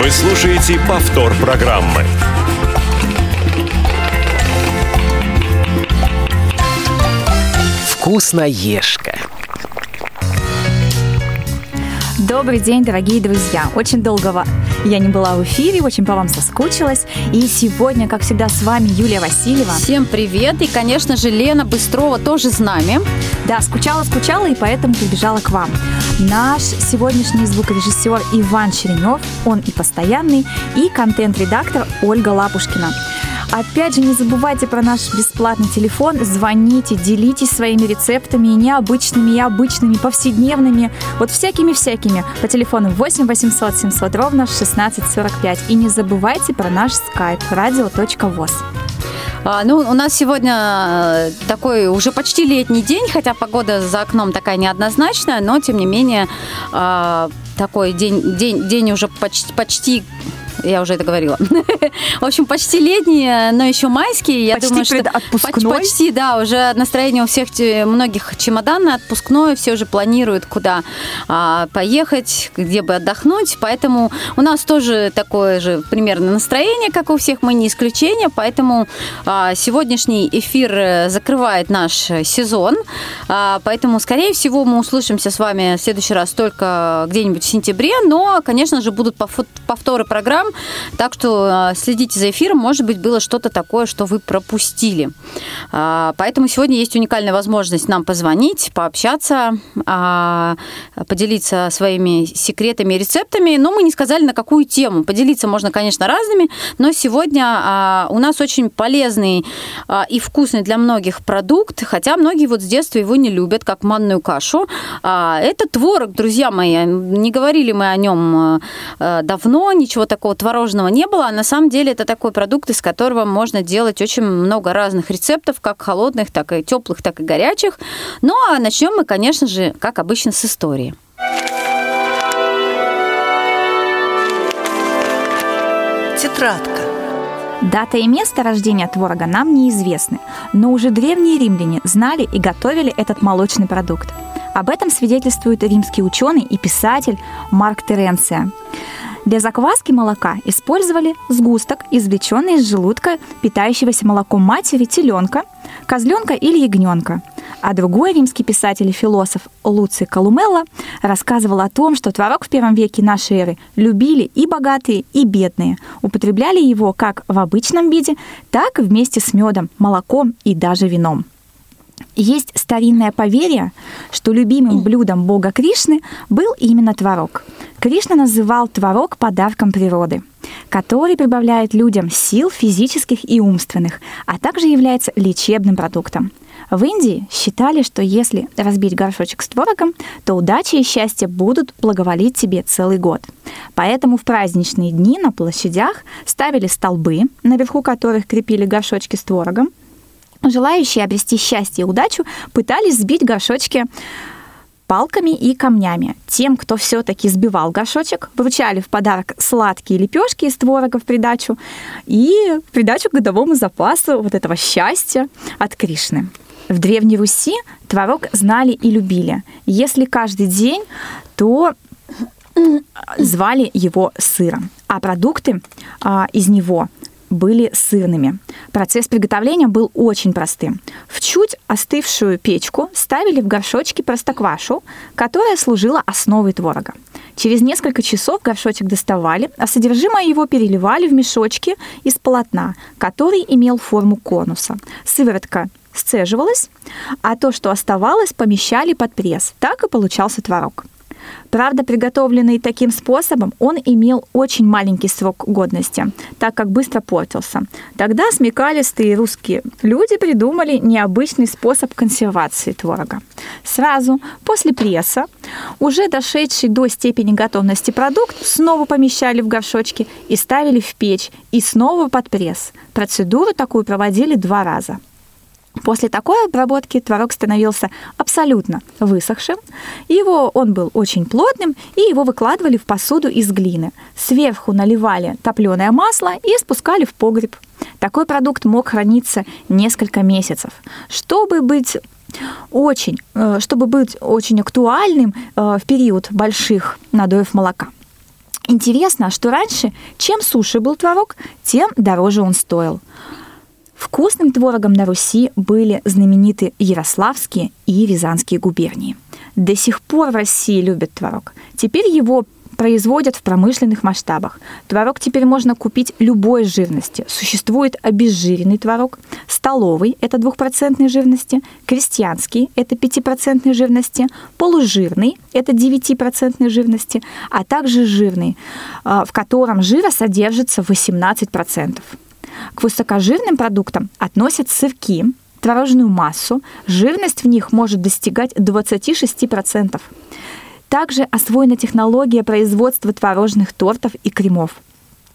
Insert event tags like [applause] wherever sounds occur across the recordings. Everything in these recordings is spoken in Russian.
Вы слушаете повтор программы. Вкусноежка. Добрый день, дорогие друзья! Очень долго я не была в эфире, очень по вам соскучилась. И сегодня, как всегда, с вами Юлия Васильева. Всем привет! И, конечно же, Лена Быстрова тоже с нами. Да, скучала-скучала, и поэтому прибежала к вам. Наш сегодняшний звукорежиссер Иван Черенев, он и постоянный, и контент-редактор Ольга Лапушкина. Опять же, не забывайте про наш бесплатный телефон, звоните, делитесь своими рецептами, и необычными, и обычными, повседневными, вот всякими-всякими, по телефону 8 800 700 ровно 1645. И не забывайте про наш скайп radio.voz. А, ну, у нас сегодня э, такой уже почти летний день, хотя погода за окном такая неоднозначная, но тем не менее а, такой день, день, день уже почти, почти я уже это говорила. [laughs] В общем, почти летние, но еще майские. Я почти думаю, что? Почти, да. Уже настроение у всех многих чемоданное, отпускное. Все уже планируют, куда а, поехать, где бы отдохнуть. Поэтому у нас тоже такое же примерно настроение, как у всех. Мы не исключение. Поэтому а, сегодняшний эфир э, закрывает наш сезон. А, поэтому, скорее всего, мы услышимся с вами в следующий раз только где-нибудь в сентябре. Но, конечно же, будут повторы программ так что а, следите за эфиром, может быть, было что-то такое, что вы пропустили. А, поэтому сегодня есть уникальная возможность нам позвонить, пообщаться, а, поделиться своими секретами и рецептами, но мы не сказали, на какую тему. Поделиться можно, конечно, разными, но сегодня у нас очень полезный и вкусный для многих продукт, хотя многие вот с детства его не любят, как манную кашу. Это творог, друзья мои. Не говорили мы о нем давно, ничего такого творожного не было, а на самом деле это такой продукт, из которого можно делать очень много разных рецептов, как холодных, так и теплых, так и горячих. Ну а начнем мы, конечно же, как обычно, с истории. Тетрадка. Дата и место рождения творога нам неизвестны, но уже древние римляне знали и готовили этот молочный продукт. Об этом свидетельствует римский ученый и писатель Марк Теренция. Для закваски молока использовали сгусток, извлеченный из желудка питающегося молоком матери теленка, козленка или ягненка. А другой римский писатель и философ Луций Колумелла рассказывал о том, что творог в первом веке нашей эры любили и богатые, и бедные. Употребляли его как в обычном виде, так и вместе с медом, молоком и даже вином. Есть старинное поверье, что любимым блюдом бога Кришны был именно творог. Кришна называл творог подарком природы, который прибавляет людям сил физических и умственных, а также является лечебным продуктом. В Индии считали, что если разбить горшочек с творогом, то удача и счастье будут благоволить тебе целый год. Поэтому в праздничные дни на площадях ставили столбы, наверху которых крепили горшочки с творогом, Желающие обрести счастье и удачу пытались сбить горшочки палками и камнями. Тем, кто все-таки сбивал горшочек, вручали в подарок сладкие лепешки из творога в придачу и в придачу к годовому запасу вот этого счастья от Кришны. В Древней Руси творог знали и любили. Если каждый день, то звали его сыром, а продукты а, из него были сырными. Процесс приготовления был очень простым. В чуть остывшую печку ставили в горшочки простоквашу, которая служила основой творога. Через несколько часов горшочек доставали, а содержимое его переливали в мешочки из полотна, который имел форму конуса. Сыворотка сцеживалась, а то, что оставалось, помещали под пресс. Так и получался творог. Правда, приготовленный таким способом, он имел очень маленький срок годности, так как быстро портился. Тогда смекалистые русские люди придумали необычный способ консервации творога. Сразу после пресса, уже дошедший до степени готовности продукт, снова помещали в горшочки и ставили в печь, и снова под пресс. Процедуру такую проводили два раза – После такой обработки творог становился абсолютно высохшим. Его он был очень плотным, и его выкладывали в посуду из глины. Сверху наливали топленое масло и спускали в погреб. Такой продукт мог храниться несколько месяцев. Чтобы быть очень, э, чтобы быть очень актуальным э, в период больших надоев молока. Интересно, что раньше, чем суше был творог, тем дороже он стоил. Вкусным творогом на Руси были знамениты Ярославские и Рязанские губернии. До сих пор в России любят творог. Теперь его производят в промышленных масштабах. Творог теперь можно купить любой жирности. Существует обезжиренный творог, столовый – это двухпроцентной жирности, крестьянский – это пятипроцентной жирности, полужирный – это 9% жирности, а также жирный, а, в котором жира содержится 18%. К высокожирным продуктам относят сырки, творожную массу, жирность в них может достигать 26%. Также освоена технология производства творожных тортов и кремов.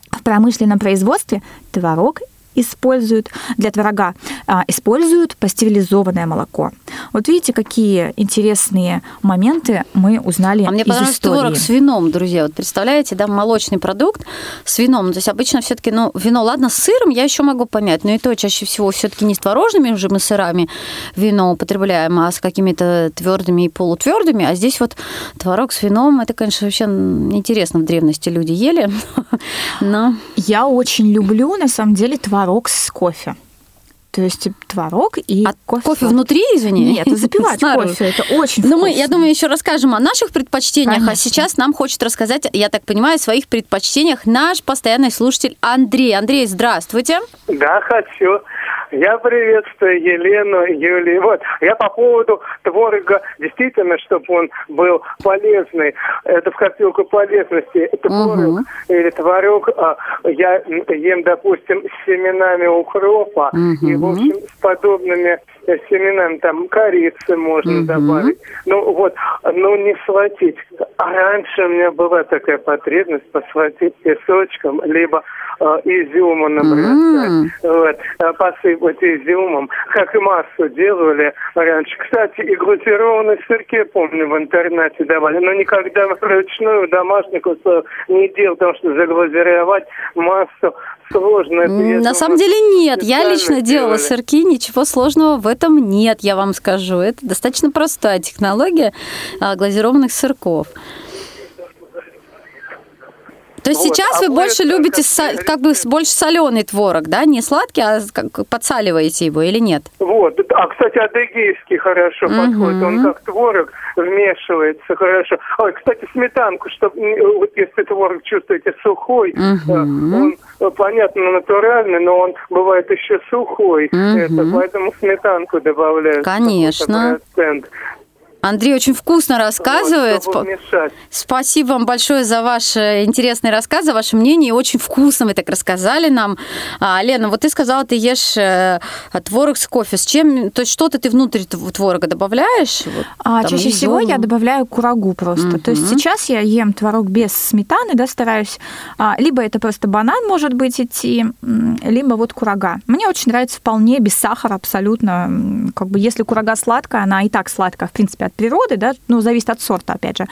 В промышленном производстве творог используют для творога а, используют пастеризованное молоко. Вот видите, какие интересные моменты мы узнали а мне из истории. творог с вином, друзья. Вот представляете, да, молочный продукт с вином. То есть обычно все-таки, ну, вино, ладно, с сыром я еще могу понять, но и то чаще всего все-таки не с творожными уже мы сырами вино употребляем, а с какими-то твердыми и полутвердыми. А здесь вот творог с вином, это, конечно, вообще интересно в древности люди ели. [laughs] Но... Я очень люблю, на самом деле, творог с кофе. То есть творог и а кофе. кофе внутри, извини? Нет, запивать кофе. Это очень вкусно. Ну, мы, я думаю, еще расскажем о наших предпочтениях. Конечно. А сейчас нам хочет рассказать, я так понимаю, о своих предпочтениях наш постоянный слушатель Андрей. Андрей, здравствуйте. Да, хочу. Я приветствую Елену, Юлию. Вот, я по поводу творога, действительно, чтобы он был полезный. Это в копилку полезности. Творог угу. или творог а, я ем, допустим, с семенами укропа угу. и, в общем, с подобными семенами, там, корицы можно угу. добавить. Ну, вот, ну, не схватить. А раньше у меня была такая потребность посхватить песочком, либо э, изюму набросать, вот, э, посыпать изюмом, как и массу делали раньше. Кстати, и глазированные сырки, помню, в интернете давали, но никогда вручную домашних условиях не делал, потому что заглазировать массу сложно. На самом деле нет. Я лично делала сырки, ничего сложного в этом нет, я вам скажу. Это достаточно простая технология а, глазированных сырков. То есть вот, сейчас а вы больше любите со, как бы больше соленый творог, да, не сладкий, а как подсаливаете его или нет? Вот. А кстати, адыгейский хорошо угу. подходит, он как творог вмешивается хорошо. Ой, кстати, сметанку, чтобы вот если творог чувствуете сухой, угу. он э, понятно натуральный, но он бывает еще сухой, угу. это, поэтому сметанку добавляют. Конечно. Андрей очень вкусно рассказывает. Вот, Спасибо вам большое за ваш э, интересный рассказ, за ваше мнение. Очень вкусно вы так рассказали нам. А, Лена, вот ты сказала, ты ешь э, творог с кофе. С чем? То есть что-то ты внутрь творога добавляешь? Вот, а, чаще изюм. всего я добавляю курагу просто. Mm-hmm. То есть сейчас я ем творог без сметаны, да, стараюсь. А, либо это просто банан может быть идти, либо вот курага. Мне очень нравится вполне без сахара абсолютно. Как бы если курага сладкая, она и так сладкая, в принципе, от природы, да, ну, зависит от сорта, опять же,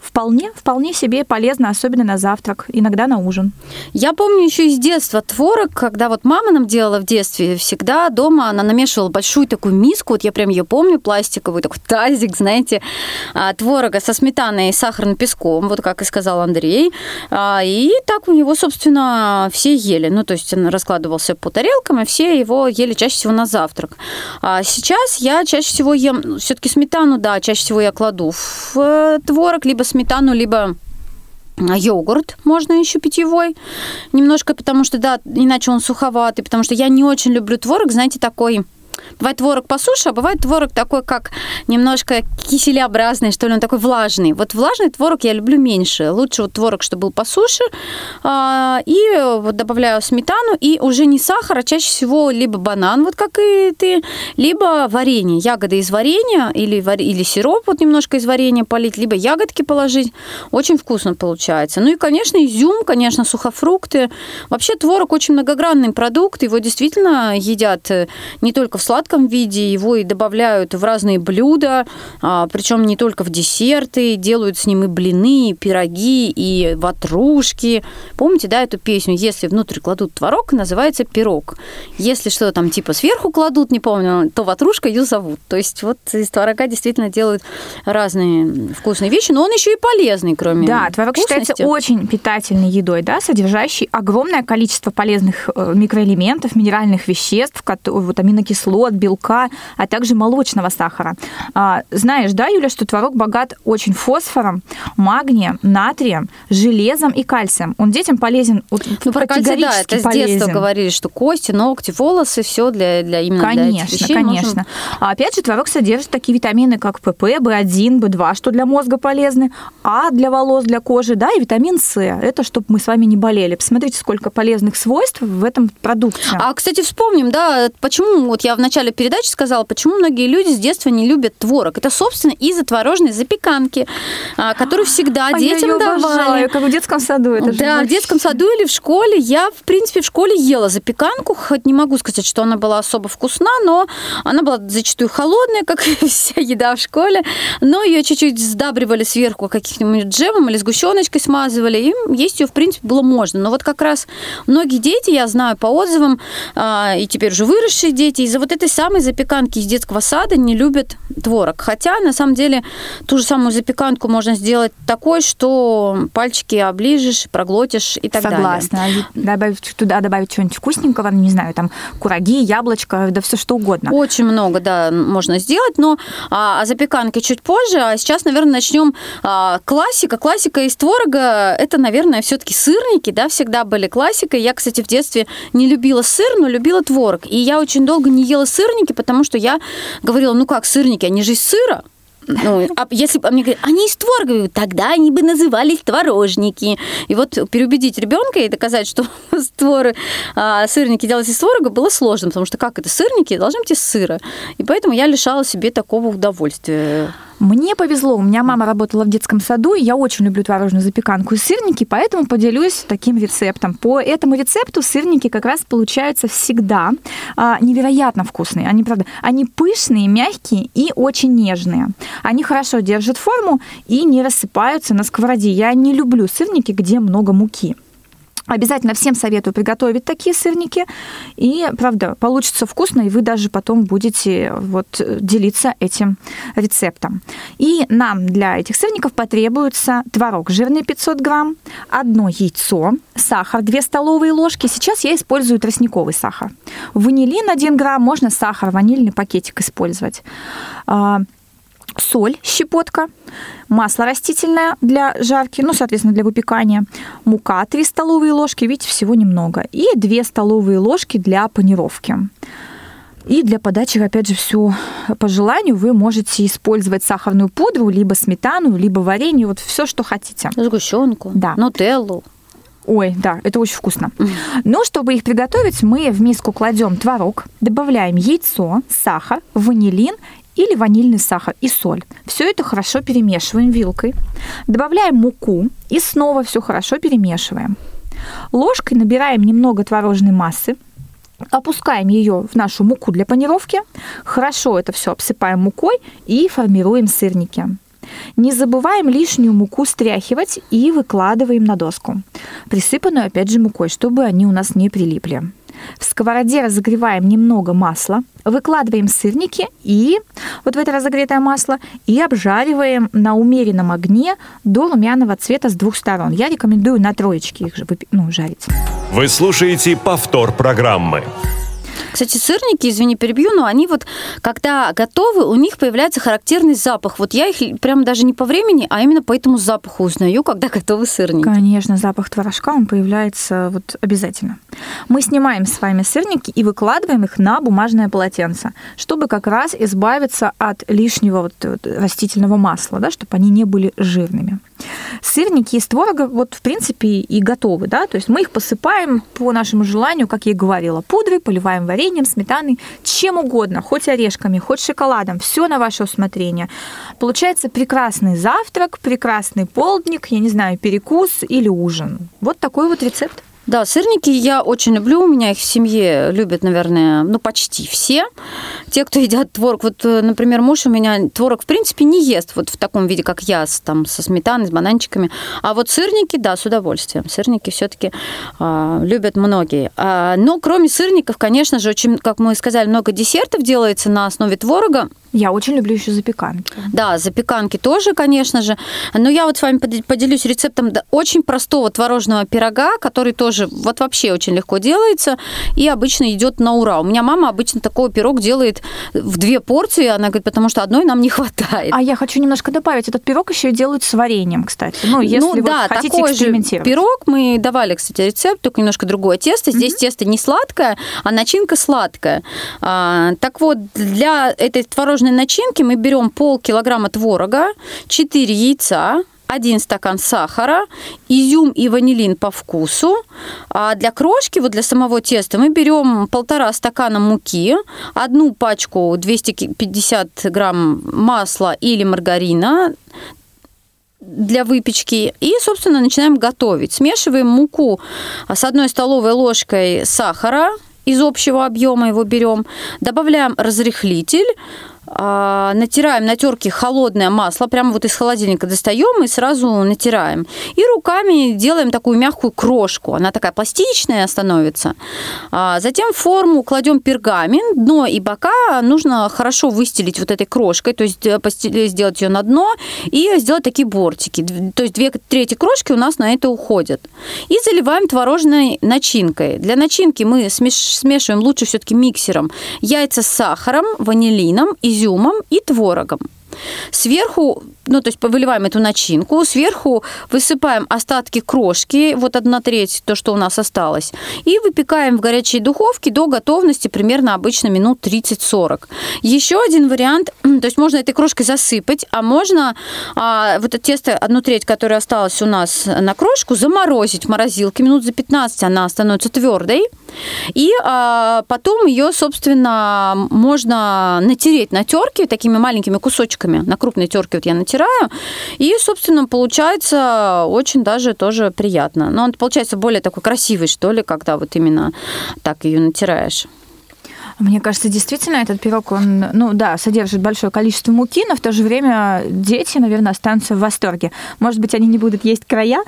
вполне, вполне себе полезно, особенно на завтрак, иногда на ужин. Я помню еще из детства творог, когда вот мама нам делала в детстве, всегда дома она намешивала большую такую миску, вот я прям ее помню, пластиковый такой тазик, знаете, а, творога со сметаной и сахарным песком, вот как и сказал Андрей. А, и так у него, собственно, все ели. Ну, то есть он раскладывался по тарелкам, и все его ели чаще всего на завтрак. А сейчас я чаще всего ем ну, все-таки сметану, да, чаще всего я кладу в э, творог, либо сметану, либо а, йогурт можно еще питьевой. Немножко, потому что, да, иначе он суховатый, потому что я не очень люблю творог, знаете, такой Бывает творог по суше, а бывает творог такой, как немножко киселеобразный, что ли, он такой влажный. Вот влажный творог я люблю меньше. Лучше вот творог, чтобы был по суше. А, и вот добавляю сметану, и уже не сахар, а чаще всего либо банан, вот как и ты, либо варенье, ягоды из варенья, или, или сироп вот немножко из варенья полить, либо ягодки положить. Очень вкусно получается. Ну и, конечно, изюм, конечно, сухофрукты. Вообще творог очень многогранный продукт, его действительно едят не только в сладком виде, его и добавляют в разные блюда, а, причем не только в десерты, делают с ним и блины, и пироги, и ватрушки. Помните, да, эту песню «Если внутрь кладут творог», называется пирог. Если что-то там типа сверху кладут, не помню, то ватрушка ее зовут. То есть вот из творога действительно делают разные вкусные вещи, но он еще и полезный, кроме Да, творог считается очень питательной едой, да, содержащей огромное количество полезных э, микроэлементов, минеральных веществ, вот аминокислот, белка, а также молочного сахара. А, знаешь, да, Юля, что творог богат очень фосфором, магнием, натрием, железом и кальцием. Он детям полезен вот, ну, про кальций, да, это полезен. с детства говорили, что кости, ногти, волосы, все для, для именно конечно, для этих вещей. Конечно, конечно. А опять же, творог содержит такие витамины, как ПП, В1, В2, что для мозга полезны, А для волос, для кожи, да, и витамин С. Это чтобы мы с вами не болели. Посмотрите, сколько полезных свойств в этом продукте. А, кстати, вспомним, да, почему, вот я в начале передачи сказала, почему многие люди с детства не любят творог. Это, собственно, из-за творожной запеканки, а, которую всегда а детям я давали. Обожаю, как в детском саду. Это да, в детском саду или в школе. Я, в принципе, в школе ела запеканку, хоть не могу сказать, что она была особо вкусна, но она была зачастую холодная, как и [laughs] вся еда в школе, но ее чуть-чуть сдабривали сверху каким-нибудь джемом или сгущеночкой смазывали, и есть ее, в принципе, было можно. Но вот как раз многие дети, я знаю по отзывам, а, и теперь уже выросшие дети, из-за вот этой самой запеканки из детского сада не любят творог. Хотя, на самом деле, ту же самую запеканку можно сделать такой, что пальчики оближешь, проглотишь и так Согласна. далее. Согласна. Добавить туда добавить что-нибудь вкусненького, не знаю, там кураги, яблочко, да все что угодно. Очень много, да, можно сделать, но а, о запеканке чуть позже. А сейчас, наверное, начнем а, классика. Классика из творога это, наверное, все-таки сырники, да, всегда были классикой. Я, кстати, в детстве не любила сыр, но любила творог. И я очень долго не ела сырники, потому что я говорила, ну как сырники, они же из сыра. Ну, а если бы мне говорят, они из творога, тогда они бы назывались творожники. И вот переубедить ребенка и доказать, что [laughs] створы, а, сырники делаются из творога, было сложно, потому что как это сырники должны быть из сыра. И поэтому я лишала себе такого удовольствия. Мне повезло, у меня мама работала в детском саду, и я очень люблю творожную запеканку и сырники, поэтому поделюсь таким рецептом. По этому рецепту сырники как раз получаются всегда а, невероятно вкусные. Они, правда, они пышные, мягкие и очень нежные. Они хорошо держат форму и не рассыпаются на сковороде. Я не люблю сырники, где много муки. Обязательно всем советую приготовить такие сырники. И, правда, получится вкусно, и вы даже потом будете вот делиться этим рецептом. И нам для этих сырников потребуется творог жирный 500 грамм, одно яйцо, сахар 2 столовые ложки. Сейчас я использую тростниковый сахар. Ванилин 1 грамм, можно сахар, ванильный пакетик использовать а, соль, щепотка, масло растительное для жарки, ну, соответственно, для выпекания, мука 3 столовые ложки, видите, всего немного, и 2 столовые ложки для панировки. И для подачи, опять же, все по желанию вы можете использовать сахарную пудру, либо сметану, либо варенье, вот все, что хотите. Сгущенку, да. нутеллу. Ой, да, это очень вкусно. Но чтобы их приготовить, мы в миску кладем творог, добавляем яйцо, сахар, ванилин или ванильный сахар и соль. Все это хорошо перемешиваем вилкой. Добавляем муку и снова все хорошо перемешиваем. Ложкой набираем немного творожной массы, опускаем ее в нашу муку для панировки, хорошо это все обсыпаем мукой и формируем сырники. Не забываем лишнюю муку стряхивать и выкладываем на доску, присыпанную опять же мукой, чтобы они у нас не прилипли. В сковороде разогреваем немного масла, выкладываем сырники и вот в это разогретое масло и обжариваем на умеренном огне до румяного цвета с двух сторон. Я рекомендую на троечке их ну, жарить. Вы слушаете повтор программы. Кстати, сырники, извини, перебью, но они вот, когда готовы, у них появляется характерный запах. Вот я их прям даже не по времени, а именно по этому запаху узнаю, когда готовы сырники. Конечно, запах творожка, он появляется вот обязательно. Мы снимаем с вами сырники и выкладываем их на бумажное полотенце, чтобы как раз избавиться от лишнего вот, вот растительного масла, да, чтобы они не были жирными. Сырники из творога вот в принципе и готовы, да, то есть мы их посыпаем по нашему желанию, как я и говорила, пудрой, поливаем вареньем, сметаной, чем угодно, хоть орешками, хоть шоколадом, все на ваше усмотрение. Получается прекрасный завтрак, прекрасный полдник, я не знаю, перекус или ужин. Вот такой вот рецепт. Да, сырники я очень люблю. У меня их в семье любят, наверное, ну, почти все. Те, кто едят творог. Вот, э, например, муж у меня творог, в принципе, не ест вот в таком виде, как я, с, там, со сметаной, с бананчиками. А вот сырники, да, с удовольствием. Сырники все-таки а, любят многие. А, но кроме сырников, конечно же, очень, как мы сказали, много десертов делается на основе творога. Я очень люблю еще запеканки. Да, запеканки тоже, конечно же. Но я вот с вами поделюсь рецептом очень простого творожного пирога, который тоже вот вообще очень легко делается и обычно идет на ура. У меня мама обычно такой пирог делает в две порции, она говорит, потому что одной нам не хватает. А я хочу немножко добавить, этот пирог еще и делают с вареньем, кстати. Ну, если ну, да, вот хотите такой же пирог, мы давали, кстати, рецепт, только немножко другое тесто. Здесь mm-hmm. тесто не сладкое, а начинка сладкая. А, так вот, для этой творожной творожной начинки мы берем полкилограмма творога, 4 яйца, один стакан сахара, изюм и ванилин по вкусу. А для крошки, вот для самого теста, мы берем полтора стакана муки, одну пачку 250 грамм масла или маргарина, для выпечки. И, собственно, начинаем готовить. Смешиваем муку с одной столовой ложкой сахара, из общего объема его берем, добавляем разрыхлитель, натираем на терке холодное масло, прямо вот из холодильника достаем и сразу натираем. И руками делаем такую мягкую крошку. Она такая пластичная становится. А, затем в форму кладем пергамент, дно и бока нужно хорошо выстелить вот этой крошкой, то есть э, сделать ее на дно и сделать такие бортики. То есть две трети крошки у нас на это уходят. И заливаем творожной начинкой. Для начинки мы смешиваем лучше все-таки миксером яйца с сахаром, ванилином, изюмом, изюмом и творогом. Сверху, ну, то есть выливаем эту начинку, сверху высыпаем остатки крошки, вот одна треть, то, что у нас осталось, и выпекаем в горячей духовке до готовности примерно обычно минут 30-40. Еще один вариант, [clears throat] то есть можно этой крошкой засыпать, а можно а, вот это тесто, одну треть, которое осталось у нас на крошку, заморозить в морозилке минут за 15, она становится твердой, и а, потом ее, собственно, можно натереть на терке такими маленькими кусочками. На крупной терке вот я натираю. И, собственно, получается очень даже тоже приятно. Но он получается более такой красивый, что ли, когда вот именно так ее натираешь. Мне кажется, действительно, этот пирог, он, ну да, содержит большое количество муки, но в то же время дети, наверное, останутся в восторге. Может быть, они не будут есть края,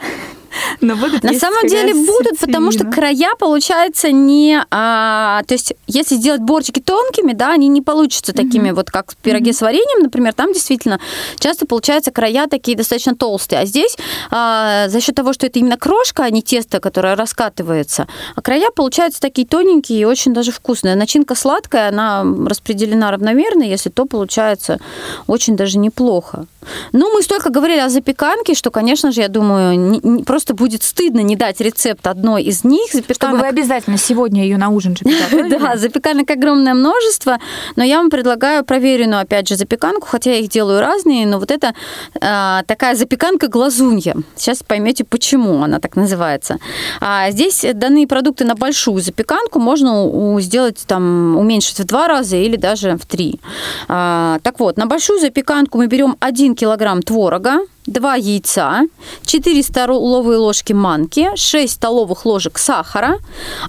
но будут На самом деле будут, потому что края, получается, не... А, то есть, если сделать бортики тонкими, да, они не получатся такими mm-hmm. вот, как в пироге mm-hmm. с вареньем, например, там действительно часто получаются края такие достаточно толстые. А здесь а, за счет того, что это именно крошка, а не тесто, которое раскатывается, а края получаются такие тоненькие и очень даже вкусные. Начинка сладкая, она распределена равномерно, если то получается очень даже неплохо. Ну, мы столько говорили о запеканке, что, конечно же, я думаю, не, не, просто просто будет стыдно не дать рецепт одной из них. Запеканок... Чтобы вы обязательно сегодня ее на ужин же [laughs] Да, запеканок огромное множество, но я вам предлагаю проверенную, опять же, запеканку, хотя я их делаю разные, но вот это а, такая запеканка глазунья. Сейчас поймете, почему она так называется. А, здесь данные продукты на большую запеканку можно сделать там, уменьшить в два раза или даже в три. А, так вот, на большую запеканку мы берем 1 килограмм творога, 2 яйца, 4 столовые ложки манки, 6 столовых ложек сахара,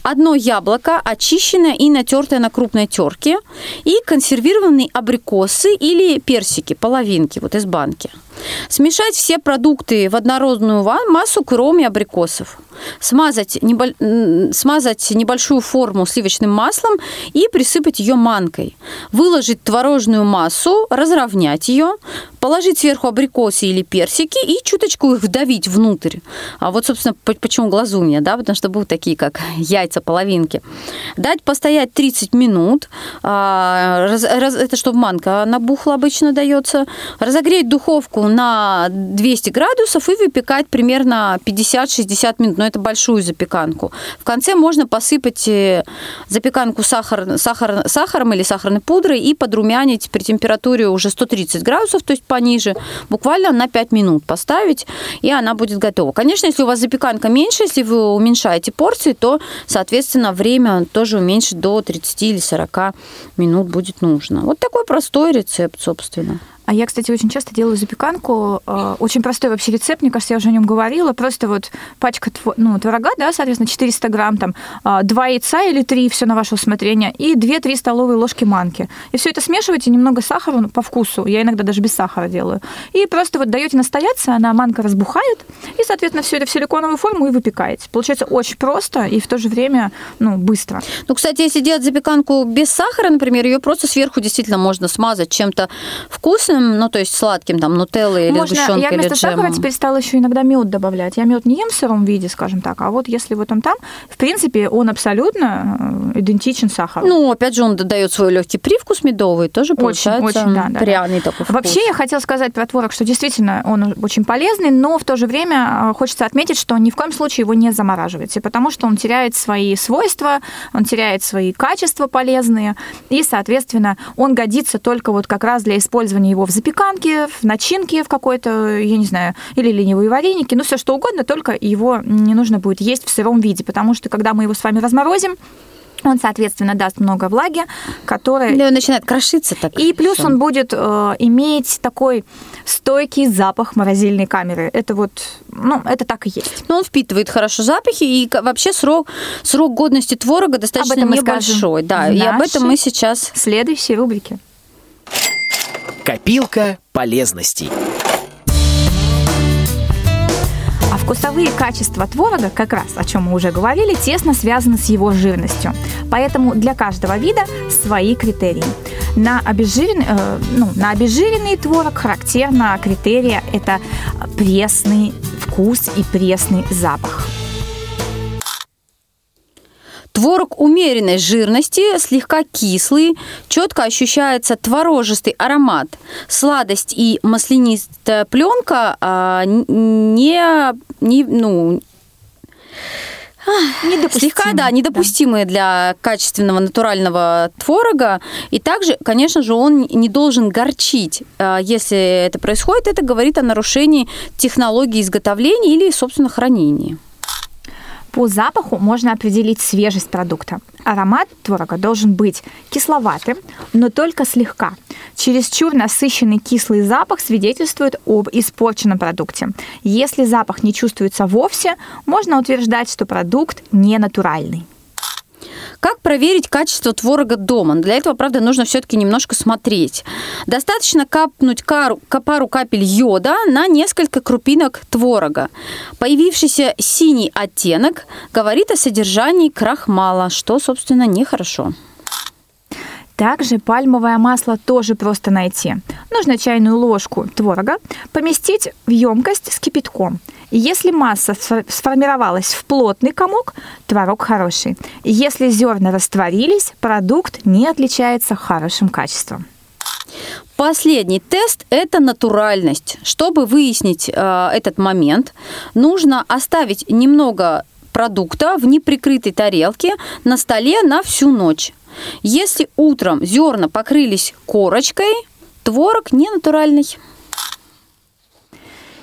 одно яблоко, очищенное и натертое на крупной терке, и консервированные абрикосы или персики, половинки вот из банки. Смешать все продукты в однородную массу, кроме абрикосов. Смазать, небо... смазать небольшую форму сливочным маслом и присыпать ее манкой. Выложить творожную массу, разровнять ее, положить сверху абрикосы или персики и чуточку их вдавить внутрь. А вот, собственно, почему глазунья, да, потому что будут такие, как [laughs] яйца, половинки. Дать постоять 30 минут. А, раз, раз, это чтобы манка набухла обычно дается. Разогреть духовку на 200 градусов и выпекать примерно 50-60 минут. Но это большую запеканку. В конце можно посыпать э, запеканку сахар, сахар, сахаром или сахарной пудрой и подрумянить при температуре уже 130 градусов, то есть пониже, буквально на 5 минут поставить, и она будет готова. Конечно, если у вас запеканка меньше, если вы уменьшаете порции, то, соответственно, время тоже уменьшить до 30 или 40 минут будет нужно. Вот такой простой рецепт, собственно. А я, кстати, очень часто делаю запеканку. Э, очень простой вообще рецепт, мне кажется, я уже о нем говорила. Просто вот пачка ну, творога, да, соответственно, 400 грамм, там, 2 яйца или 3, все на ваше усмотрение, и 2-3 столовые ложки манки. И все это смешиваете, немного сахара ну, по вкусу. Я иногда даже без сахара делаю. И просто вот даете настояться, она манка разбухает, и, соответственно, все это в силиконовую форму и выпекаете. Получается очень просто и в то же время, ну, быстро. Ну, кстати, если делать запеканку без сахара, например, ее просто сверху действительно можно смазать чем-то вкусным, ну, то есть сладким, там, нутеллой или можно, сгущенкой Я вместо или сахара теперь стала еще иногда мед добавлять. Я мед не ем в сыром виде, скажем так, а вот если вот он там, в принципе, он абсолютно э, идентичен сахару. Ну, опять же, он дает свой легкий привкус медовый, тоже получается очень, очень, да, пряный да. такой вкус. Вообще, я хотела сказать про творог, что действительно он очень полезный, но в то же время э, хочется отметить, что ни в коем случае его не замораживайте, потому что он теряет свои свойства, он теряет свои качества полезные, и, соответственно, он годится только вот как раз для использования его в запеканке, в начинке в какой-то, я не знаю, или ленивые вареники, ну все что угодно, только его не нужно будет есть в сыром виде, потому что когда мы его с вами разморозим, он, соответственно, даст много влаги, которая... Да, он начинает крошиться так. И плюс он будет э, иметь такой стойкий запах морозильной камеры. Это вот, ну, это так и есть. Но он впитывает хорошо запахи, и вообще срок, срок годности творога достаточно небольшой. Да, и об этом мы сейчас... В следующей рубрике. Копилка полезностей. Вкусовые качества творога, как раз о чем мы уже говорили, тесно связаны с его жирностью. Поэтому для каждого вида свои критерии. На, обезжирен, э, ну, на обезжиренный творог характерна критерия – это пресный вкус и пресный запах. Творог умеренной жирности, слегка кислый, четко ощущается творожистый аромат. Сладость и маслянистая пленка а, не, не, ну, Слегка, да, недопустимые да. для качественного натурального творога. И также, конечно же, он не должен горчить. А, если это происходит, это говорит о нарушении технологии изготовления или, собственно, хранения. По запаху можно определить свежесть продукта. Аромат творога должен быть кисловатым, но только слегка. Чересчур насыщенный кислый запах свидетельствует об испорченном продукте. Если запах не чувствуется вовсе, можно утверждать, что продукт не натуральный. Как проверить качество творога дома? Для этого, правда, нужно все-таки немножко смотреть. Достаточно капнуть кару, пару капель йода на несколько крупинок творога. Появившийся синий оттенок говорит о содержании крахмала, что, собственно, нехорошо. Также пальмовое масло тоже просто найти. Нужно чайную ложку творога поместить в емкость с кипятком. Если масса сформировалась в плотный комок, творог хороший. Если зерна растворились, продукт не отличается хорошим качеством. Последний тест – это натуральность. Чтобы выяснить э, этот момент, нужно оставить немного продукта в неприкрытой тарелке на столе на всю ночь. Если утром зерна покрылись корочкой, творог не натуральный.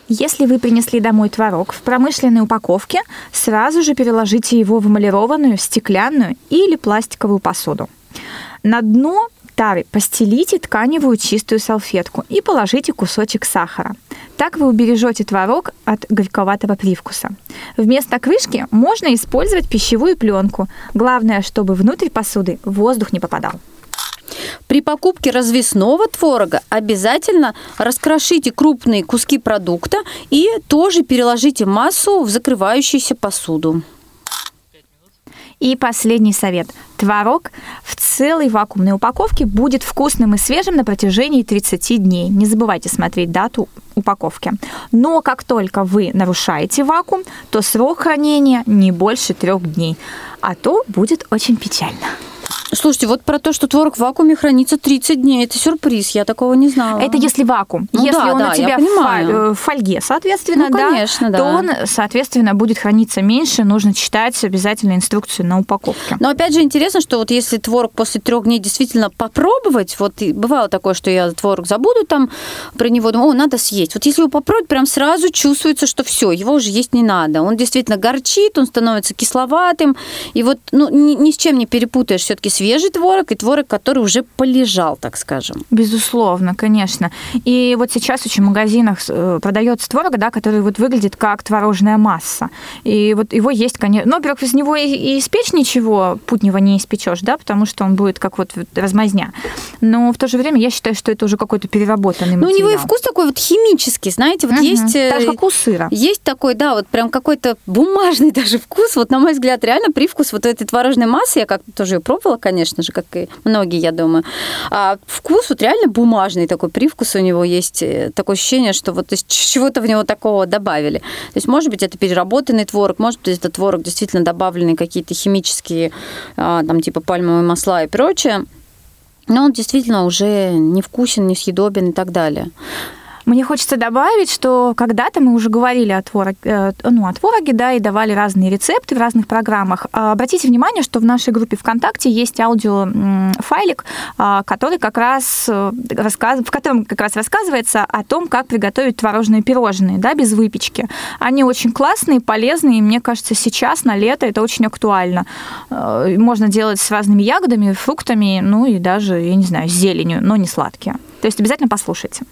Если вы принесли домой творог в промышленной упаковке, сразу же переложите его в эмалированную, стеклянную или пластиковую посуду. На дно тары постелите тканевую чистую салфетку и положите кусочек сахара. Так вы убережете творог от горьковатого привкуса. Вместо крышки можно использовать пищевую пленку. Главное, чтобы внутрь посуды воздух не попадал. При покупке развесного творога обязательно раскрошите крупные куски продукта и тоже переложите массу в закрывающуюся посуду. И последний совет. Творог в целой вакуумной упаковке будет вкусным и свежим на протяжении 30 дней. Не забывайте смотреть дату упаковки. Но как только вы нарушаете вакуум, то срок хранения не больше трех дней. А то будет очень печально. Слушайте, вот про то, что творог в вакууме хранится 30 дней, это сюрприз, я такого не знала. Это если вакуум. Ну, если да, он да, у тебя в фольге, соответственно, ну, конечно, да, да, то он, соответственно, будет храниться меньше, нужно читать обязательно инструкцию на упаковке. Но опять же интересно, что вот если творог после трех дней действительно попробовать, вот бывало такое, что я творог забуду там про него, думаю, о, надо съесть. Вот если его попробовать, прям сразу чувствуется, что все, его уже есть не надо. Он действительно горчит, он становится кисловатым, и вот ну, ни, ни с чем не перепутаешь все-таки с свежий творог и творог, который уже полежал, так скажем. Безусловно, конечно. И вот сейчас очень в магазинах э, продается творог, да, который вот выглядит как творожная масса. И вот его есть, конечно... Ну, во-первых, из него и испечь ничего путнего не испечешь, да, потому что он будет как вот размазня. Но в то же время я считаю, что это уже какой-то переработанный материал. Ну, у него и вкус такой вот химический, знаете, вот угу. есть... Так же, как у сыра. Есть такой, да, вот прям какой-то бумажный [laughs] даже вкус. Вот, на мой взгляд, реально привкус вот этой творожной массы, я как-то тоже ее пробовала, конечно же, как и многие, я думаю. А вкус вот реально бумажный такой привкус у него есть. Э, такое ощущение, что вот чего-то в него такого добавили. То есть, может быть, это переработанный творог, может быть, это творог действительно добавленный какие-то химические, а, там, типа пальмовые масла и прочее. Но он действительно уже не вкусен, не съедобен и так далее. Мне хочется добавить, что когда-то мы уже говорили о, творог, э, ну, о твороге, да, и давали разные рецепты в разных программах. А, обратите внимание, что в нашей группе ВКонтакте есть аудиофайлик, а, который как раз э, рассказ... в котором как раз рассказывается о том, как приготовить творожные пирожные, да, без выпечки. Они очень классные, полезные, и мне кажется, сейчас на лето это очень актуально. Э, можно делать с разными ягодами, фруктами, ну и даже, я не знаю, с зеленью, но не сладкие. То есть обязательно послушайте.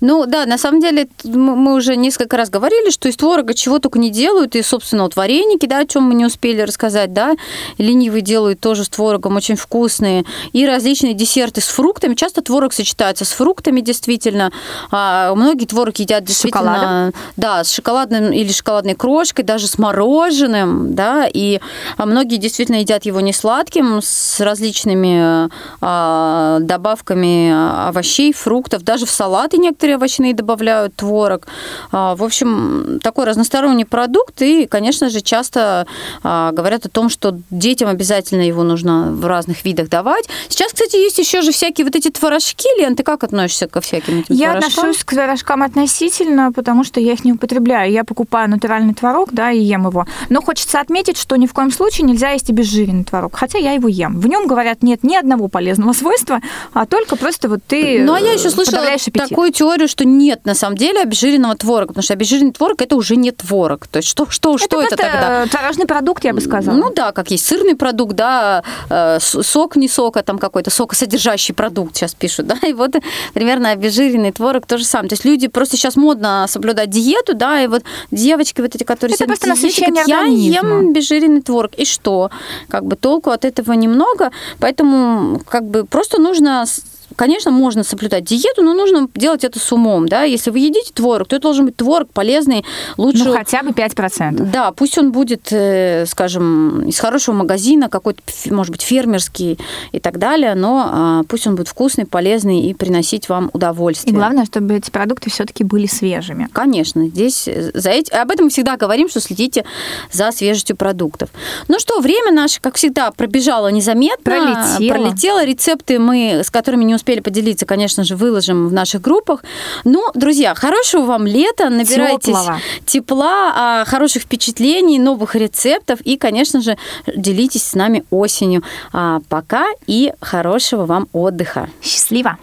Ну да, на самом деле мы уже несколько раз говорили, что из творога чего только не делают, и, собственно, вот вареники, да, о чем мы не успели рассказать, да, ленивые делают тоже с творогом очень вкусные, и различные десерты с фруктами. Часто творог сочетается с фруктами, действительно. А многие творог едят действительно... Шоколадом? Да, с шоколадным или шоколадной крошкой, даже с мороженым, да, и а многие действительно едят его не сладким, с различными а, добавками овощей, фруктов, даже в салаты некоторые овощные добавляют, творог. А, в общем, такой разносторонний продукт, и, конечно же, часто а, говорят о том, что детям обязательно его нужно в разных видах давать. Сейчас, кстати, есть еще же всякие вот эти творожки, Лен, ты как относишься ко всяким этим я творожкам? Я отношусь к творожкам относительно, потому что я их не употребляю. Я покупаю натуральный творог, да, и ем его. Но хочется отметить, что ни в коем случае нельзя есть обезжиренный творог, хотя я его ем. В нем, говорят, нет ни одного полезного [laughs] свойства, а только просто вот ты Ну, а я еще слышала такую теорию, что нет на самом деле обезжиренного творога, потому что обезжиренный творог это уже не творог. То есть что, что, это что это тогда? Творожный продукт, я бы сказала. Ну да, как есть сырный продукт, да, э, сок не сок, а там какой-то сокосодержащий продукт сейчас пишут, да, и вот примерно обезжиренный творог то же самое. То есть люди просто сейчас модно соблюдать диету, да, и вот девочки вот эти, которые это просто насыщение я ем обезжиренный творог, и что? Как бы толку от этого немного, поэтому как бы просто нужно конечно, можно соблюдать диету, но нужно делать это с умом, да. Если вы едите творог, то это должен быть творог полезный, лучше... Ну, хотя бы 5%. Да, пусть он будет, э, скажем, из хорошего магазина, какой-то, может быть, фермерский и так далее, но а, пусть он будет вкусный, полезный и приносить вам удовольствие. И главное, чтобы эти продукты все-таки были свежими. Конечно, здесь э, за эти... об этом мы всегда говорим, что следите за свежестью продуктов. Ну что, время наше, как всегда, пробежало незаметно. Пролетело. Пролетело. Рецепты мы, с которыми не успели поделиться, конечно же, выложим в наших группах. Ну, друзья, хорошего вам лета, набирайтесь Теплого. тепла, а, хороших впечатлений, новых рецептов и, конечно же, делитесь с нами осенью. А пока и хорошего вам отдыха. Счастливо!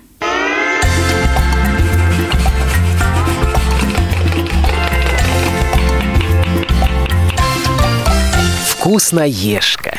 Вкусноежка.